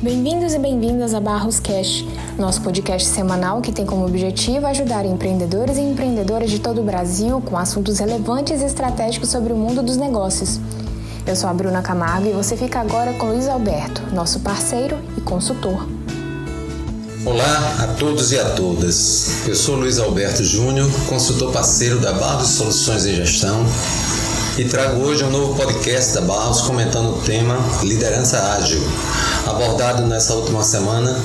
Bem-vindos e bem-vindas a Barros Cash, nosso podcast semanal que tem como objetivo ajudar empreendedores e empreendedoras de todo o Brasil com assuntos relevantes e estratégicos sobre o mundo dos negócios. Eu sou a Bruna Camargo e você fica agora com Luiz Alberto, nosso parceiro e consultor. Olá a todos e a todas. Eu sou Luiz Alberto Júnior, consultor parceiro da Barros Soluções em Gestão e trago hoje um novo podcast da Barros comentando o tema Liderança Ágil, abordado nessa última semana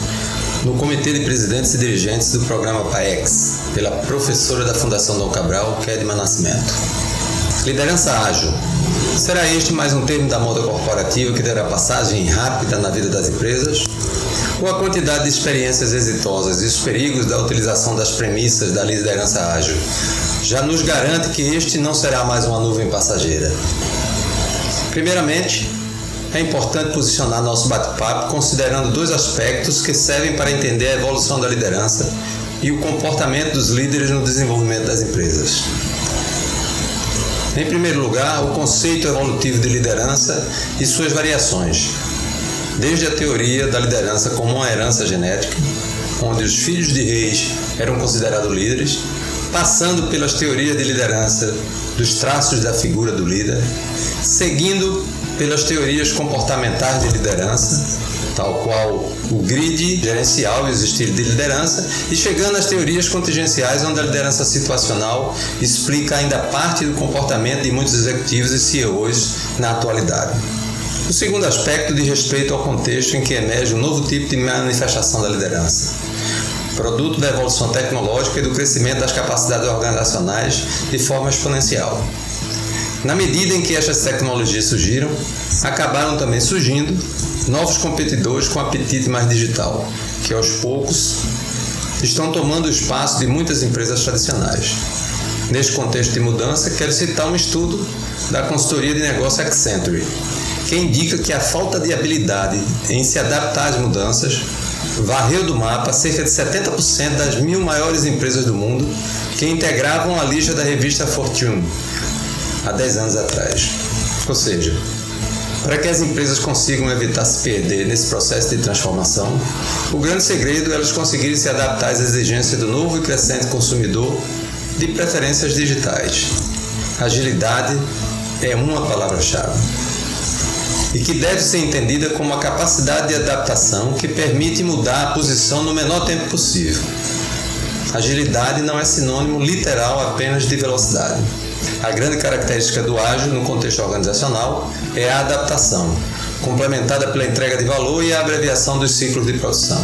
no Comitê de Presidentes e Dirigentes do programa PAEX, pela professora da Fundação Dom Cabral, Kedma Nascimento. Liderança ágil. Será este mais um termo da moda corporativa que terá passagem rápida na vida das empresas? Ou a quantidade de experiências exitosas e os perigos da utilização das premissas da liderança ágil já nos garante que este não será mais uma nuvem passageira? Primeiramente, é importante posicionar nosso bate-papo considerando dois aspectos que servem para entender a evolução da liderança e o comportamento dos líderes no desenvolvimento das empresas. Em primeiro lugar, o conceito evolutivo de liderança e suas variações, desde a teoria da liderança como uma herança genética, onde os filhos de reis eram considerados líderes, passando pelas teorias de liderança dos traços da figura do líder, seguindo pelas teorias comportamentais de liderança, tal qual o grid gerencial e os estilos de liderança, e chegando às teorias contingenciais, onde a liderança situacional explica ainda parte do comportamento de muitos executivos e CEOs na atualidade. O segundo aspecto diz respeito ao contexto em que emerge um novo tipo de manifestação da liderança, produto da evolução tecnológica e do crescimento das capacidades organizacionais de forma exponencial. Na medida em que estas tecnologias surgiram, acabaram também surgindo novos competidores com apetite mais digital, que aos poucos estão tomando o espaço de muitas empresas tradicionais. Neste contexto de mudança, quero citar um estudo da consultoria de negócio Accenture, que indica que a falta de habilidade em se adaptar às mudanças varreu do mapa cerca de 70% das mil maiores empresas do mundo que integravam a lista da revista Fortune, há 10 anos atrás. Ou seja, para que as empresas consigam evitar se perder nesse processo de transformação, o grande segredo é elas conseguirem se adaptar às exigências do novo e crescente consumidor de preferências digitais. Agilidade é uma palavra-chave e que deve ser entendida como a capacidade de adaptação que permite mudar a posição no menor tempo possível. Agilidade não é sinônimo literal apenas de velocidade. A grande característica do ágil no contexto organizacional é a adaptação, complementada pela entrega de valor e a abreviação dos ciclos de produção.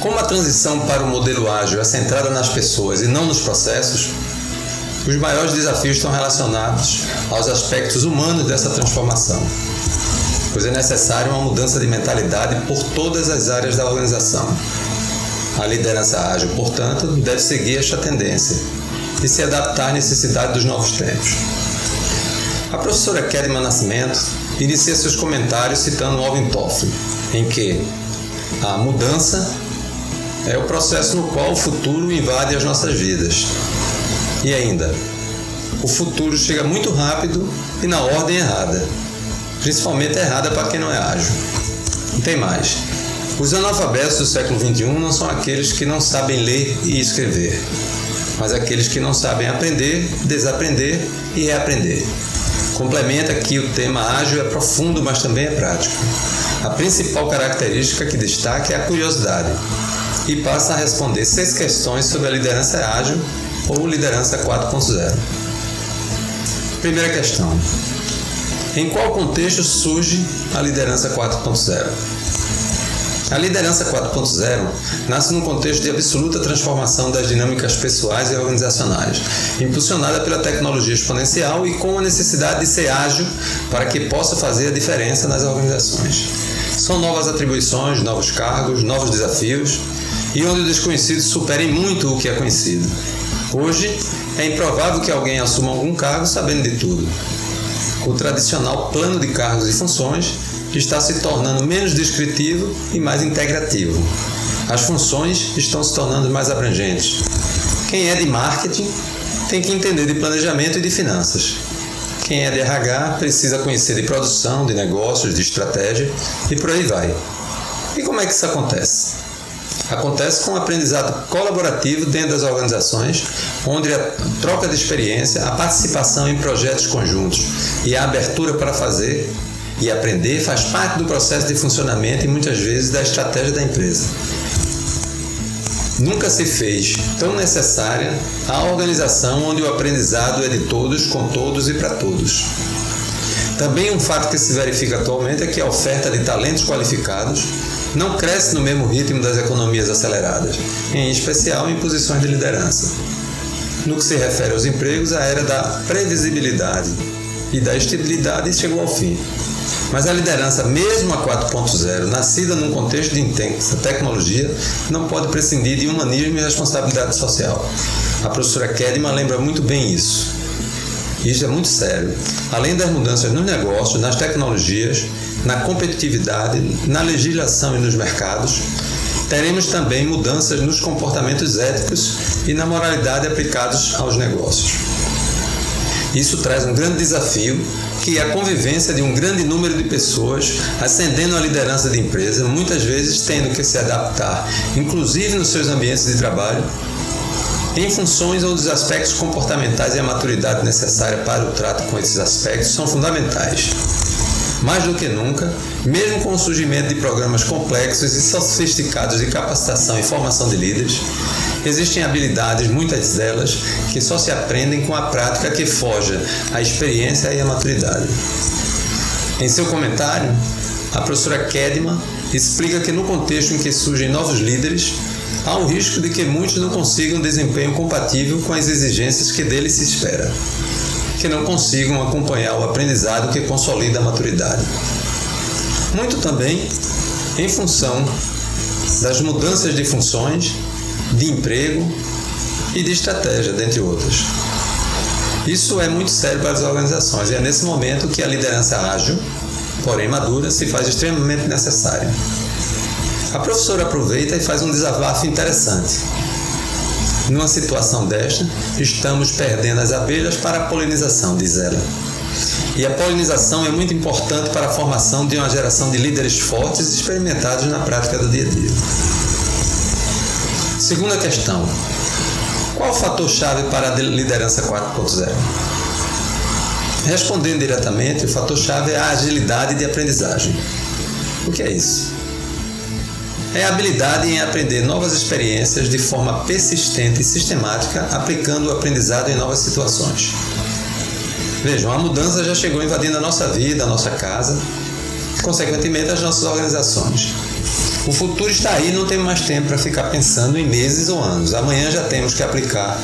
Como a transição para o modelo ágil é centrada nas pessoas e não nos processos, os maiores desafios estão relacionados aos aspectos humanos dessa transformação, pois é necessária uma mudança de mentalidade por todas as áreas da organização. A liderança ágil, portanto, deve seguir esta tendência e se adaptar à necessidade dos novos tempos. A professora Kedma Nascimento inicia seus comentários citando Alvin Toffler, em que a mudança é o processo no qual o futuro invade as nossas vidas. E ainda, o futuro chega muito rápido e na ordem errada, principalmente errada para quem não é ágil. Não tem mais. Os analfabetos do século XXI não são aqueles que não sabem ler e escrever mas aqueles que não sabem aprender, desaprender e reaprender. Complementa que o tema ágil é profundo, mas também é prático. A principal característica que destaca é a curiosidade e passa a responder seis questões sobre a liderança ágil ou liderança 4.0. Primeira questão: Em qual contexto surge a liderança 4.0? A liderança 4.0 nasce num contexto de absoluta transformação das dinâmicas pessoais e organizacionais, impulsionada pela tecnologia exponencial e com a necessidade de ser ágil para que possa fazer a diferença nas organizações. São novas atribuições, novos cargos, novos desafios e onde o desconhecido supere muito o que é conhecido. Hoje, é improvável que alguém assuma algum cargo sabendo de tudo. O tradicional plano de cargos e funções está se tornando menos descritivo e mais integrativo. As funções estão se tornando mais abrangentes. Quem é de marketing tem que entender de planejamento e de finanças. Quem é de RH precisa conhecer de produção, de negócios, de estratégia e por aí vai. E como é que isso acontece? Acontece com o aprendizado colaborativo dentro das organizações, onde a troca de experiência, a participação em projetos conjuntos e a abertura para fazer e aprender faz parte do processo de funcionamento e muitas vezes da estratégia da empresa. Nunca se fez tão necessária a organização onde o aprendizado é de todos, com todos e para todos. Também um fato que se verifica atualmente é que a oferta de talentos qualificados não cresce no mesmo ritmo das economias aceleradas, em especial em posições de liderança. No que se refere aos empregos, a era da previsibilidade e da estabilidade chegou ao fim. Mas a liderança, mesmo a 4.0, nascida num contexto de intensa tecnologia, não pode prescindir de humanismo e responsabilidade social. A professora Kedman lembra muito bem isso. Isso é muito sério. Além das mudanças nos negócios, nas tecnologias, na competitividade, na legislação e nos mercados, teremos também mudanças nos comportamentos éticos e na moralidade aplicados aos negócios. Isso traz um grande desafio, que é a convivência de um grande número de pessoas ascendendo à liderança de empresa, muitas vezes tendo que se adaptar, inclusive nos seus ambientes de trabalho, em funções onde os aspectos comportamentais e a maturidade necessária para o trato com esses aspectos são fundamentais. Mais do que nunca, mesmo com o surgimento de programas complexos e sofisticados de capacitação e formação de líderes, existem habilidades, muitas delas, que só se aprendem com a prática que foge à experiência e à maturidade. Em seu comentário, a professora Kedman explica que no contexto em que surgem novos líderes, há um risco de que muitos não consigam desempenho compatível com as exigências que deles se espera que não consigam acompanhar o aprendizado que consolida a maturidade. Muito também em função das mudanças de funções, de emprego e de estratégia, dentre outras. Isso é muito sério para as organizações e é nesse momento que a liderança ágil, porém madura, se faz extremamente necessária. A professora aproveita e faz um desabafo interessante numa situação desta, estamos perdendo as abelhas para a polinização, diz ela. E a polinização é muito importante para a formação de uma geração de líderes fortes e experimentados na prática do dia a dia. Segunda questão: qual o fator-chave para a liderança 4.0? Respondendo diretamente, o fator-chave é a agilidade de aprendizagem. O que é isso? É a habilidade em aprender novas experiências de forma persistente e sistemática, aplicando o aprendizado em novas situações. Vejam, a mudança já chegou invadindo a nossa vida, a nossa casa, e, consequentemente as nossas organizações. O futuro está aí, não temos mais tempo para ficar pensando em meses ou anos. Amanhã já temos que aplicar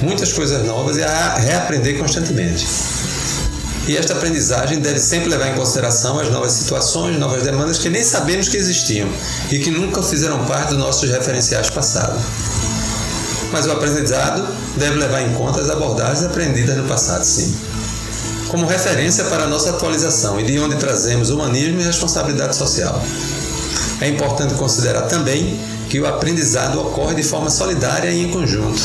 muitas coisas novas e reaprender constantemente. E esta aprendizagem deve sempre levar em consideração as novas situações, novas demandas que nem sabemos que existiam e que nunca fizeram parte dos nossos referenciais passados. Mas o aprendizado deve levar em conta as abordagens aprendidas no passado, sim. Como referência para a nossa atualização e de onde trazemos humanismo e responsabilidade social. É importante considerar também que o aprendizado ocorre de forma solidária e em conjunto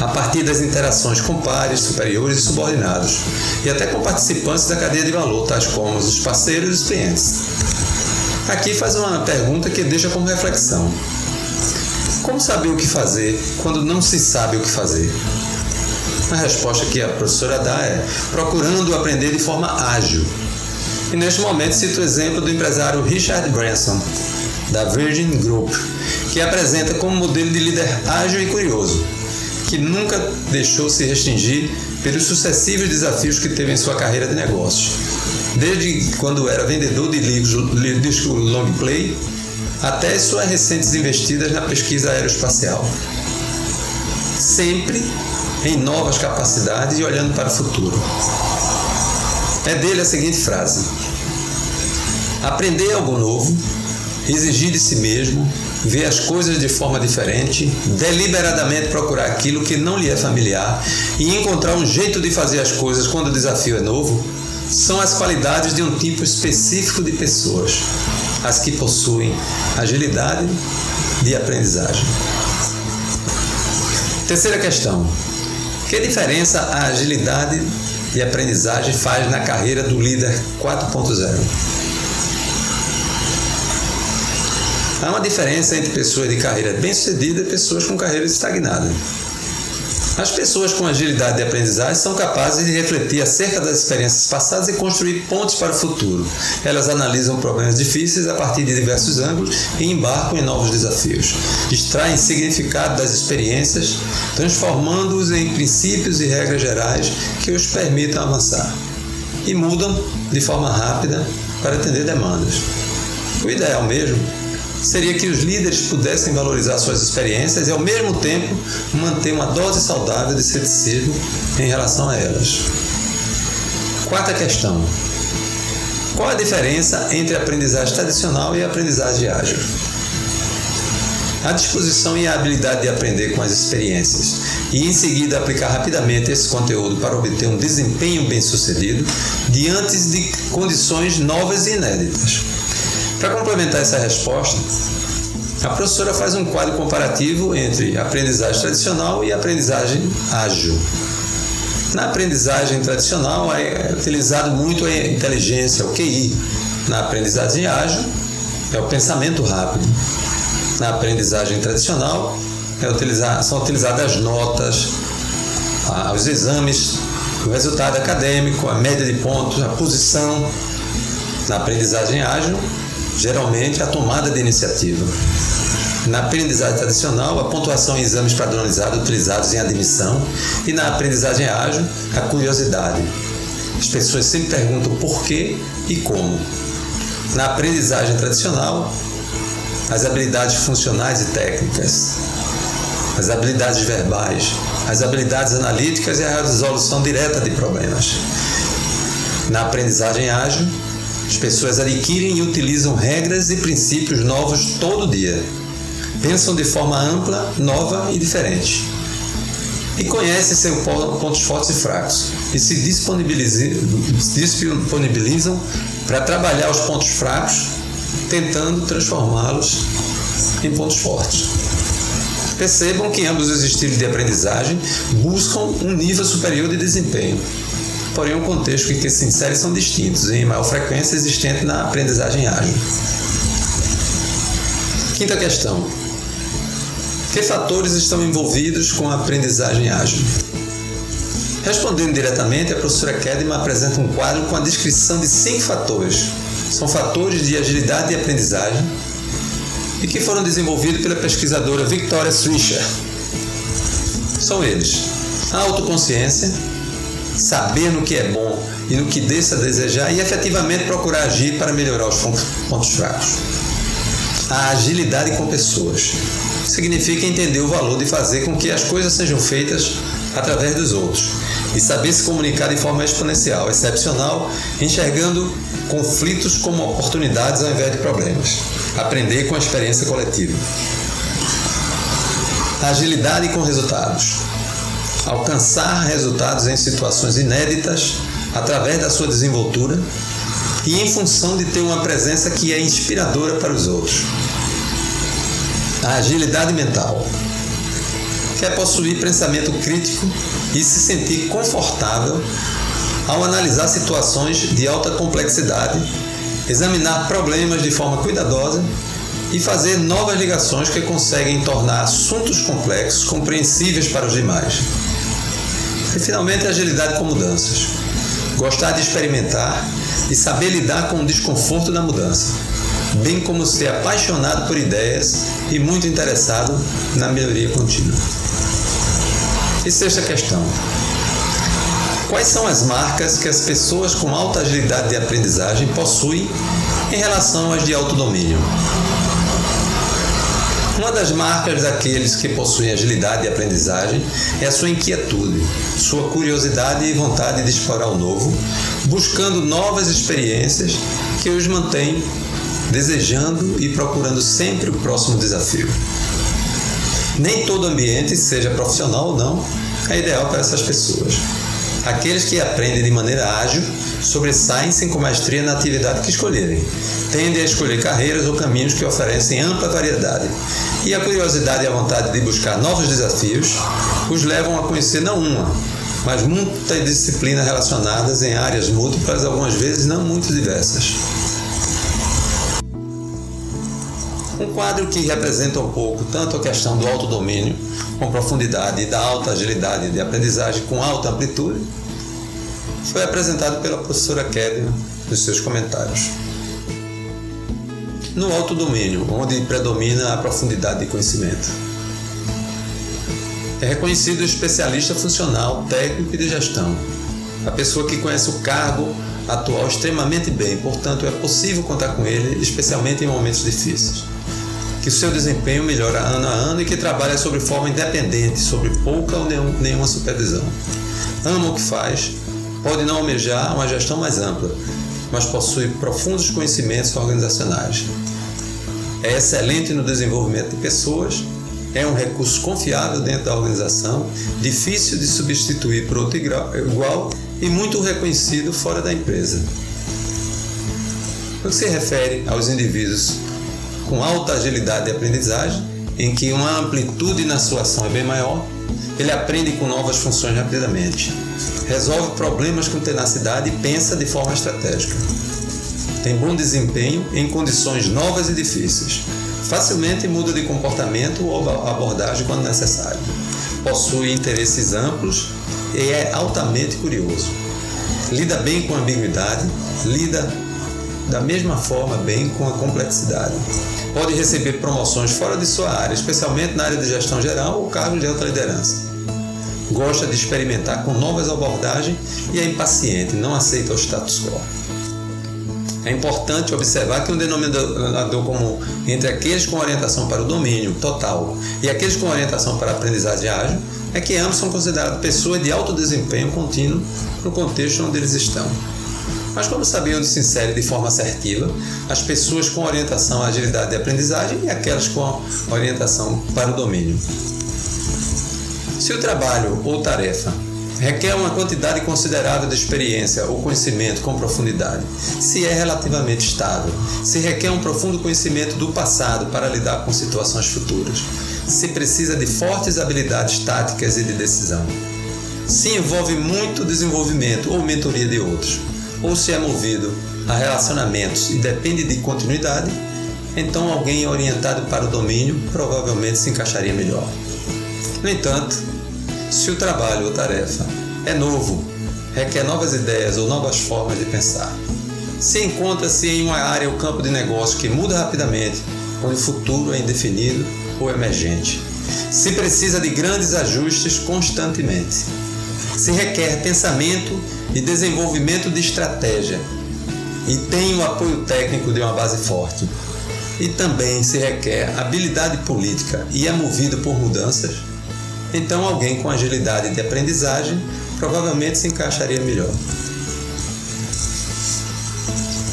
a partir das interações com pares, superiores e subordinados, e até com participantes da cadeia de valor, tais como os parceiros e os clientes. Aqui faz uma pergunta que deixa como reflexão. Como saber o que fazer quando não se sabe o que fazer? A resposta que a professora dá é procurando aprender de forma ágil. E neste momento cito o exemplo do empresário Richard Branson, da Virgin Group, que apresenta como modelo de líder ágil e curioso, que nunca deixou se restringir pelos sucessivos desafios que teve em sua carreira de negócios. Desde quando era vendedor de livros disco long play até suas recentes investidas na pesquisa aeroespacial. Sempre em novas capacidades e olhando para o futuro. É dele a seguinte frase: Aprender algo novo, exigir de si mesmo, ver as coisas de forma diferente, deliberadamente procurar aquilo que não lhe é familiar e encontrar um jeito de fazer as coisas quando o desafio é novo, são as qualidades de um tipo específico de pessoas, as que possuem agilidade de aprendizagem. Terceira questão: que diferença a agilidade de aprendizagem faz na carreira do líder 4.0. Há uma diferença entre pessoas de carreira bem-sucedida e pessoas com carreira estagnada. As pessoas com agilidade de aprendizagem são capazes de refletir acerca das experiências passadas e construir pontes para o futuro. Elas analisam problemas difíceis a partir de diversos ângulos e embarcam em novos desafios. Extraem significado das experiências, transformando-os em princípios e regras gerais que os permitam avançar. E mudam de forma rápida para atender demandas. O ideal mesmo seria que os líderes pudessem valorizar suas experiências e, ao mesmo tempo, manter uma dose saudável de ceticismo em relação a elas. Quarta questão: qual a diferença entre a aprendizagem tradicional e a aprendizagem ágil? A disposição e a habilidade de aprender com as experiências e em seguida aplicar rapidamente esse conteúdo para obter um desempenho bem-sucedido diante de condições novas e inéditas. Para complementar essa resposta, a professora faz um quadro comparativo entre aprendizagem tradicional e aprendizagem ágil. Na aprendizagem tradicional é utilizado muito a inteligência, o QI. Na aprendizagem ágil é o pensamento rápido. Na aprendizagem tradicional é utilizar, são utilizadas as notas, os exames, o resultado acadêmico, a média de pontos, a posição. Na aprendizagem ágil geralmente a tomada de iniciativa. Na aprendizagem tradicional, a pontuação em exames padronizados utilizados em admissão e na aprendizagem ágil, a curiosidade. As pessoas sempre perguntam por quê e como. Na aprendizagem tradicional, as habilidades funcionais e técnicas, as habilidades verbais, as habilidades analíticas e a resolução direta de problemas. Na aprendizagem ágil, as pessoas adquirem e utilizam regras e princípios novos todo dia. Pensam de forma ampla, nova e diferente. E conhecem seus pontos fortes e fracos. E se disponibilizam para trabalhar os pontos fracos, tentando transformá-los em pontos fortes. Percebam que ambos os estilos de aprendizagem buscam um nível superior de desempenho porém o contexto em que se insere são distintos e em maior frequência existente na aprendizagem ágil. Quinta questão. Que fatores estão envolvidos com a aprendizagem ágil? Respondendo diretamente, a professora Kedman apresenta um quadro com a descrição de cinco fatores. São fatores de agilidade e aprendizagem e que foram desenvolvidos pela pesquisadora Victoria Swisher. São eles: a autoconsciência, saber no que é bom e no que deixa a desejar e efetivamente procurar agir para melhorar os pontos fracos. A agilidade com pessoas significa entender o valor de fazer com que as coisas sejam feitas através dos outros e saber se comunicar de forma exponencial, excepcional, enxergando conflitos como oportunidades ao invés de problemas. Aprender com a experiência coletiva. Agilidade com resultados alcançar resultados em situações inéditas através da sua desenvoltura e em função de ter uma presença que é inspiradora para os outros. A agilidade mental, que é possuir pensamento crítico e se sentir confortável ao analisar situações de alta complexidade, examinar problemas de forma cuidadosa e fazer novas ligações que conseguem tornar assuntos complexos compreensíveis para os demais. E finalmente agilidade com mudanças. Gostar de experimentar e saber lidar com o desconforto da mudança, bem como ser apaixonado por ideias e muito interessado na melhoria contínua. E sexta questão: Quais são as marcas que as pessoas com alta agilidade de aprendizagem possuem em relação às de alto domínio? Uma das marcas daqueles que possuem agilidade e aprendizagem é a sua inquietude, sua curiosidade e vontade de explorar o novo, buscando novas experiências que os mantêm desejando e procurando sempre o próximo desafio. Nem todo ambiente, seja profissional ou não, é ideal para essas pessoas. Aqueles que aprendem de maneira ágil sobressaem-se com maestria na atividade que escolherem. Tendem a escolher carreiras ou caminhos que oferecem ampla variedade. E a curiosidade e a vontade de buscar novos desafios os levam a conhecer não uma, mas muitas disciplinas relacionadas em áreas múltiplas, algumas vezes não muito diversas. Um quadro que representa um pouco tanto a questão do autodomínio com profundidade e da alta agilidade de aprendizagem com alta amplitude foi apresentado pela professora Kevin nos seus comentários. No autodomínio, onde predomina a profundidade de conhecimento. É reconhecido o especialista funcional, técnico e de gestão, a pessoa que conhece o cargo atual extremamente bem, portanto é possível contar com ele, especialmente em momentos difíceis que seu desempenho melhora ano a ano e que trabalha sobre forma independente, sobre pouca ou nenhuma supervisão. Ama o que faz, pode não almejar uma gestão mais ampla, mas possui profundos conhecimentos organizacionais. É excelente no desenvolvimento de pessoas, é um recurso confiável dentro da organização, difícil de substituir por outro igual e muito reconhecido fora da empresa. No que se refere aos indivíduos com alta agilidade de aprendizagem, em que uma amplitude na sua ação é bem maior, ele aprende com novas funções rapidamente, resolve problemas com tenacidade e pensa de forma estratégica. Tem bom desempenho em condições novas e difíceis. Facilmente muda de comportamento ou abordagem quando necessário. Possui interesses amplos e é altamente curioso. Lida bem com ambiguidade, lida da mesma forma bem com a complexidade pode receber promoções fora de sua área, especialmente na área de gestão geral ou cargos de alta liderança. Gosta de experimentar com novas abordagens e é impaciente, não aceita o status quo. É importante observar que um denominador comum entre aqueles com orientação para o domínio total e aqueles com orientação para a aprendizagem ágil é que ambos são considerados pessoas de alto desempenho contínuo no contexto onde eles estão. Mas como saber onde se insere de forma assertiva as pessoas com orientação à agilidade de aprendizagem e aquelas com orientação para o domínio? Se o trabalho ou tarefa requer uma quantidade considerável de experiência ou conhecimento com profundidade, se é relativamente estável, se requer um profundo conhecimento do passado para lidar com situações futuras, se precisa de fortes habilidades táticas e de decisão, se envolve muito desenvolvimento ou mentoria de outros, ou se é movido a relacionamentos e depende de continuidade, então alguém orientado para o domínio provavelmente se encaixaria melhor. No entanto, se o trabalho ou tarefa é novo, requer novas ideias ou novas formas de pensar, se encontra-se em uma área ou campo de negócio que muda rapidamente, onde o futuro é indefinido ou emergente, se precisa de grandes ajustes constantemente, se requer pensamento e desenvolvimento de estratégia e tem o apoio técnico de uma base forte. E também se requer habilidade política e é movido por mudanças, então alguém com agilidade de aprendizagem provavelmente se encaixaria melhor.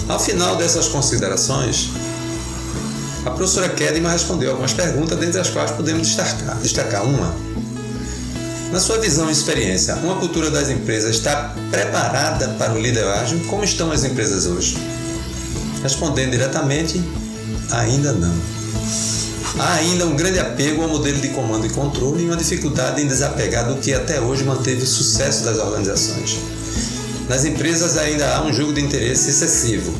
Ao final dessas considerações, a professora Kedman respondeu algumas perguntas, dentre as quais podemos destacar, destacar uma na sua visão e experiência, uma cultura das empresas está preparada para o líder ágil? Como estão as empresas hoje? Respondendo diretamente, ainda não. Há ainda um grande apego ao modelo de comando e controle e uma dificuldade em desapegar do que até hoje manteve o sucesso das organizações. Nas empresas ainda há um jogo de interesse excessivo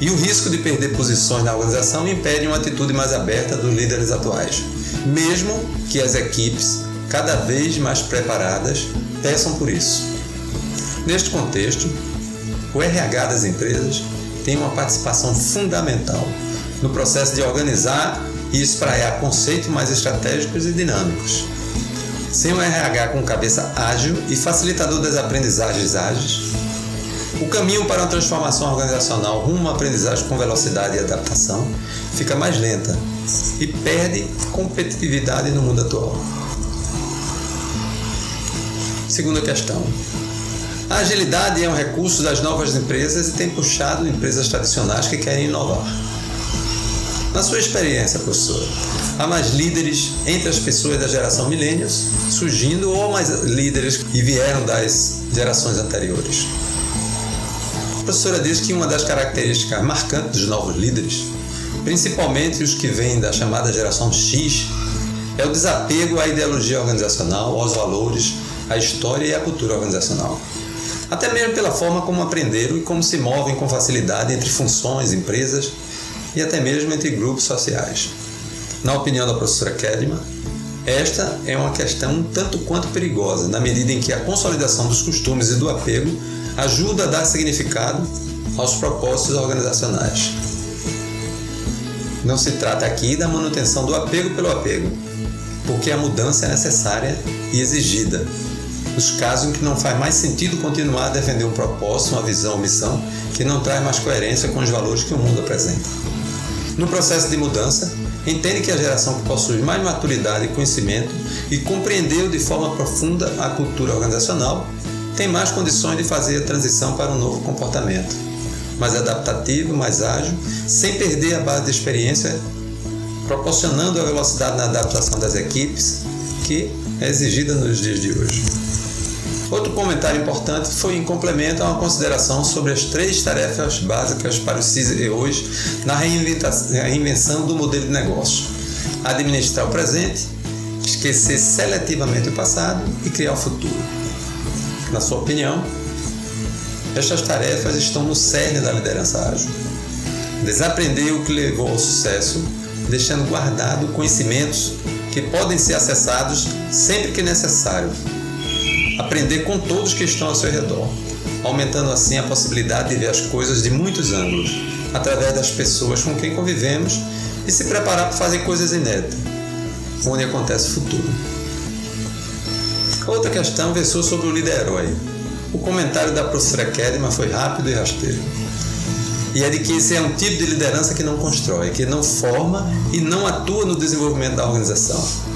e o risco de perder posições na organização impede uma atitude mais aberta dos líderes atuais, mesmo que as equipes cada vez mais preparadas, peçam por isso. Neste contexto, o RH das empresas tem uma participação fundamental no processo de organizar e espraiar conceitos mais estratégicos e dinâmicos. Sem o RH com cabeça ágil e facilitador das aprendizagens ágeis, o caminho para uma transformação organizacional rumo à aprendizagem com velocidade e adaptação fica mais lenta e perde competitividade no mundo atual. Segunda questão. A agilidade é um recurso das novas empresas e tem puxado empresas tradicionais que querem inovar. Na sua experiência, professor, há mais líderes entre as pessoas da geração millennials surgindo ou mais líderes que vieram das gerações anteriores? A professora diz que uma das características marcantes dos novos líderes, principalmente os que vêm da chamada geração X, é o desapego à ideologia organizacional, aos valores, a história e a cultura organizacional. Até mesmo pela forma como aprenderam e como se movem com facilidade entre funções, empresas e até mesmo entre grupos sociais. Na opinião da professora Kedman, esta é uma questão tanto quanto perigosa, na medida em que a consolidação dos costumes e do apego ajuda a dar significado aos propósitos organizacionais. Não se trata aqui da manutenção do apego pelo apego, porque a mudança é necessária e exigida. Nos casos em que não faz mais sentido continuar a defender um propósito, uma visão ou missão que não traz mais coerência com os valores que o mundo apresenta. No processo de mudança, entende que a geração que possui mais maturidade e conhecimento e compreendeu de forma profunda a cultura organizacional tem mais condições de fazer a transição para um novo comportamento, mais adaptativo, mais ágil, sem perder a base de experiência, proporcionando a velocidade na adaptação das equipes que é exigida nos dias de hoje. Outro comentário importante foi em complemento a uma consideração sobre as três tarefas básicas para o CISE hoje na reinvenção do modelo de negócio: administrar o presente, esquecer seletivamente o passado e criar o futuro. Na sua opinião, estas tarefas estão no cerne da liderança ágil. Desaprender o que levou ao sucesso, deixando guardado conhecimentos que podem ser acessados sempre que necessário aprender com todos que estão ao seu redor, aumentando assim a possibilidade de ver as coisas de muitos ângulos, através das pessoas com quem convivemos e se preparar para fazer coisas inéditas, onde acontece o futuro. Outra questão versou sobre o líder herói. O comentário da professora Kedman foi rápido e rasteiro. E é de que esse é um tipo de liderança que não constrói, que não forma e não atua no desenvolvimento da organização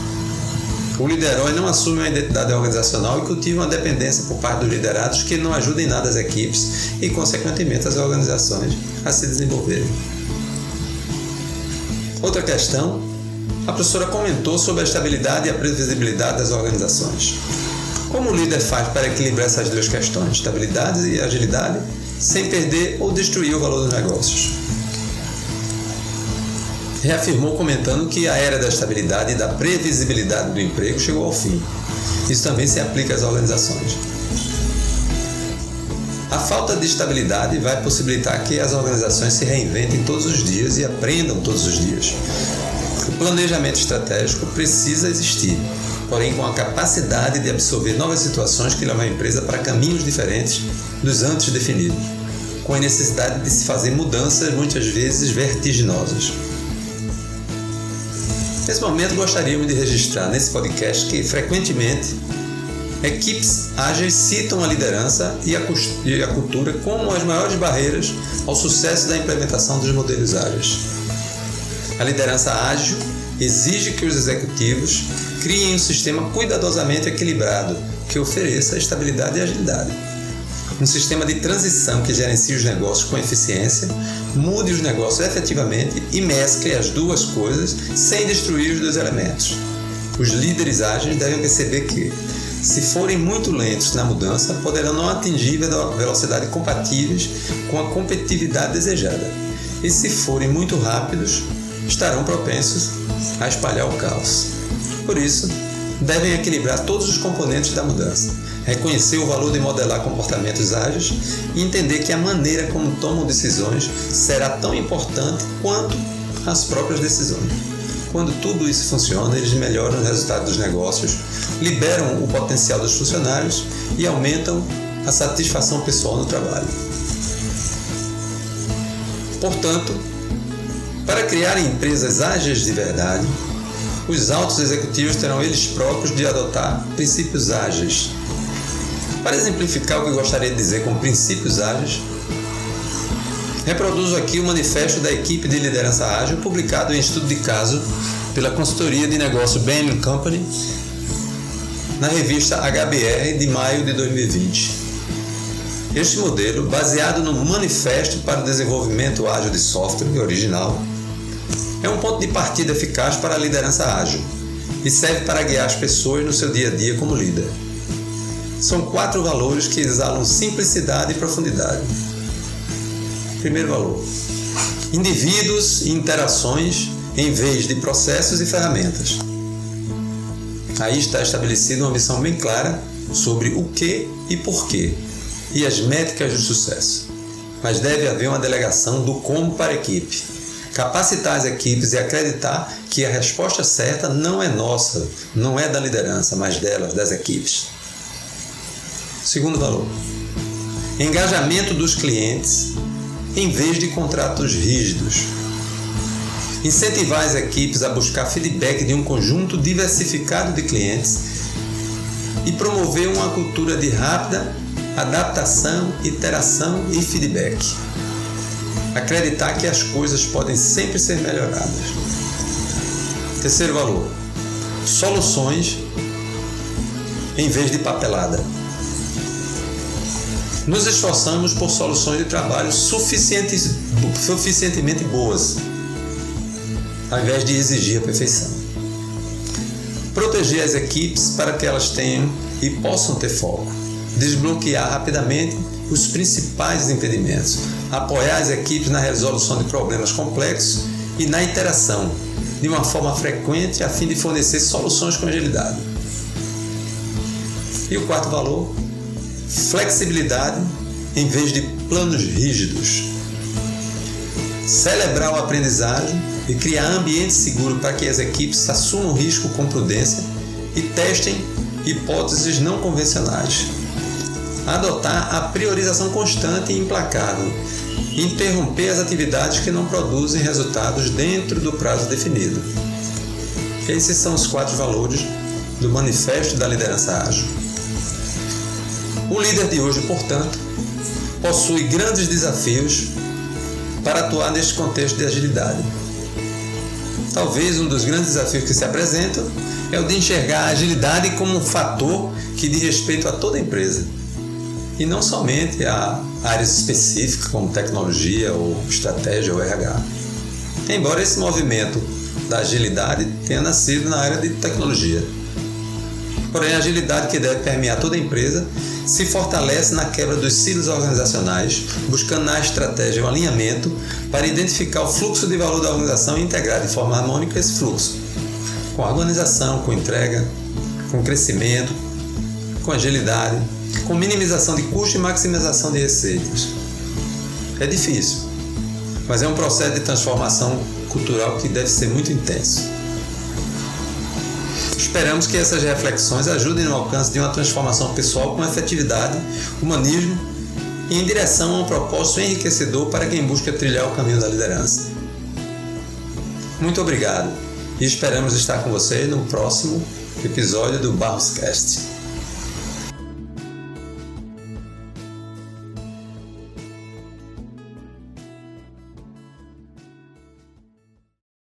o líder não assume uma identidade organizacional e cultiva uma dependência por parte dos liderados que não ajuda em nada as equipes e, consequentemente, as organizações a se desenvolverem. Outra questão, a professora comentou sobre a estabilidade e a previsibilidade das organizações. Como o líder faz para equilibrar essas duas questões, estabilidade e agilidade, sem perder ou destruir o valor dos negócios? Reafirmou comentando que a era da estabilidade e da previsibilidade do emprego chegou ao fim. Isso também se aplica às organizações. A falta de estabilidade vai possibilitar que as organizações se reinventem todos os dias e aprendam todos os dias. O planejamento estratégico precisa existir, porém com a capacidade de absorver novas situações que levam a empresa para caminhos diferentes dos antes definidos, com a necessidade de se fazer mudanças muitas vezes vertiginosas. Nesse momento, gostaríamos de registrar nesse podcast que, frequentemente, equipes ágeis citam a liderança e a, cultura como as maiores barreiras ao sucesso da implementação dos modelos ágeis. A liderança ágil exige que os executivos criem um sistema cuidadosamente equilibrado que ofereça estabilidade e agilidade um sistema de transição que gerencie os negócios com eficiência, mude os negócios efetivamente e mescle as duas coisas sem destruir os dois elementos. Os líderes ágeis devem perceber que, se forem muito lentos na mudança, poderão não atingir velocidade compatíveis com a competitividade desejada. E se forem muito rápidos, estarão propensos a espalhar o caos. Por isso, devem equilibrar todos os componentes da mudança reconhecer o valor de modelar comportamentos ágeis e entender que a maneira como tomam decisões será tão importante quanto as próprias decisões. Quando tudo isso funciona, eles melhoram os resultados dos negócios, liberam o potencial dos funcionários e aumentam a satisfação pessoal no trabalho. Portanto, para criar empresas ágeis de verdade, os altos executivos terão eles próprios de adotar princípios ágeis para exemplificar o que gostaria de dizer com princípios ágeis, reproduzo aqui o manifesto da equipe de liderança ágil publicado em estudo de caso pela consultoria de negócio Bain Company na revista HBR de maio de 2020. Este modelo, baseado no Manifesto para o Desenvolvimento Ágil de Software original, é um ponto de partida eficaz para a liderança ágil e serve para guiar as pessoas no seu dia a dia como líder. São quatro valores que exalam simplicidade e profundidade. Primeiro valor: indivíduos e interações em vez de processos e ferramentas. Aí está estabelecida uma missão bem clara sobre o que e porquê e as métricas do sucesso. Mas deve haver uma delegação do como para a equipe. Capacitar as equipes e acreditar que a resposta certa não é nossa, não é da liderança, mas delas, das equipes. Segundo valor: engajamento dos clientes em vez de contratos rígidos. Incentivar as equipes a buscar feedback de um conjunto diversificado de clientes e promover uma cultura de rápida adaptação, interação e feedback. Acreditar que as coisas podem sempre ser melhoradas. Terceiro valor: soluções em vez de papelada. Nos esforçamos por soluções de trabalho suficientemente boas, ao invés de exigir a perfeição. Proteger as equipes para que elas tenham e possam ter foco desbloquear rapidamente os principais impedimentos, apoiar as equipes na resolução de problemas complexos e na interação, de uma forma frequente a fim de fornecer soluções com agilidade. E o quarto valor, flexibilidade em vez de planos rígidos. Celebrar o aprendizagem e criar ambiente seguro para que as equipes assumam risco com prudência e testem hipóteses não convencionais adotar a priorização constante e implacável, interromper as atividades que não produzem resultados dentro do prazo definido. Esses são os quatro valores do Manifesto da Liderança Ágil. O líder de hoje, portanto, possui grandes desafios para atuar neste contexto de agilidade. Talvez um dos grandes desafios que se apresentam é o de enxergar a agilidade como um fator que diz respeito a toda a empresa e não somente a áreas específicas como tecnologia ou estratégia ou RH. Embora esse movimento da agilidade tenha nascido na área de tecnologia. Porém, a agilidade que deve permear toda a empresa se fortalece na quebra dos ciclos organizacionais, buscando na estratégia um alinhamento para identificar o fluxo de valor da organização e integrar de forma harmônica esse fluxo, com organização, com entrega, com crescimento, com agilidade, com minimização de custo e maximização de receitas. É difícil, mas é um processo de transformação cultural que deve ser muito intenso. Esperamos que essas reflexões ajudem no alcance de uma transformação pessoal com efetividade, humanismo e em direção a um propósito enriquecedor para quem busca trilhar o caminho da liderança. Muito obrigado e esperamos estar com vocês no próximo episódio do Barroscast.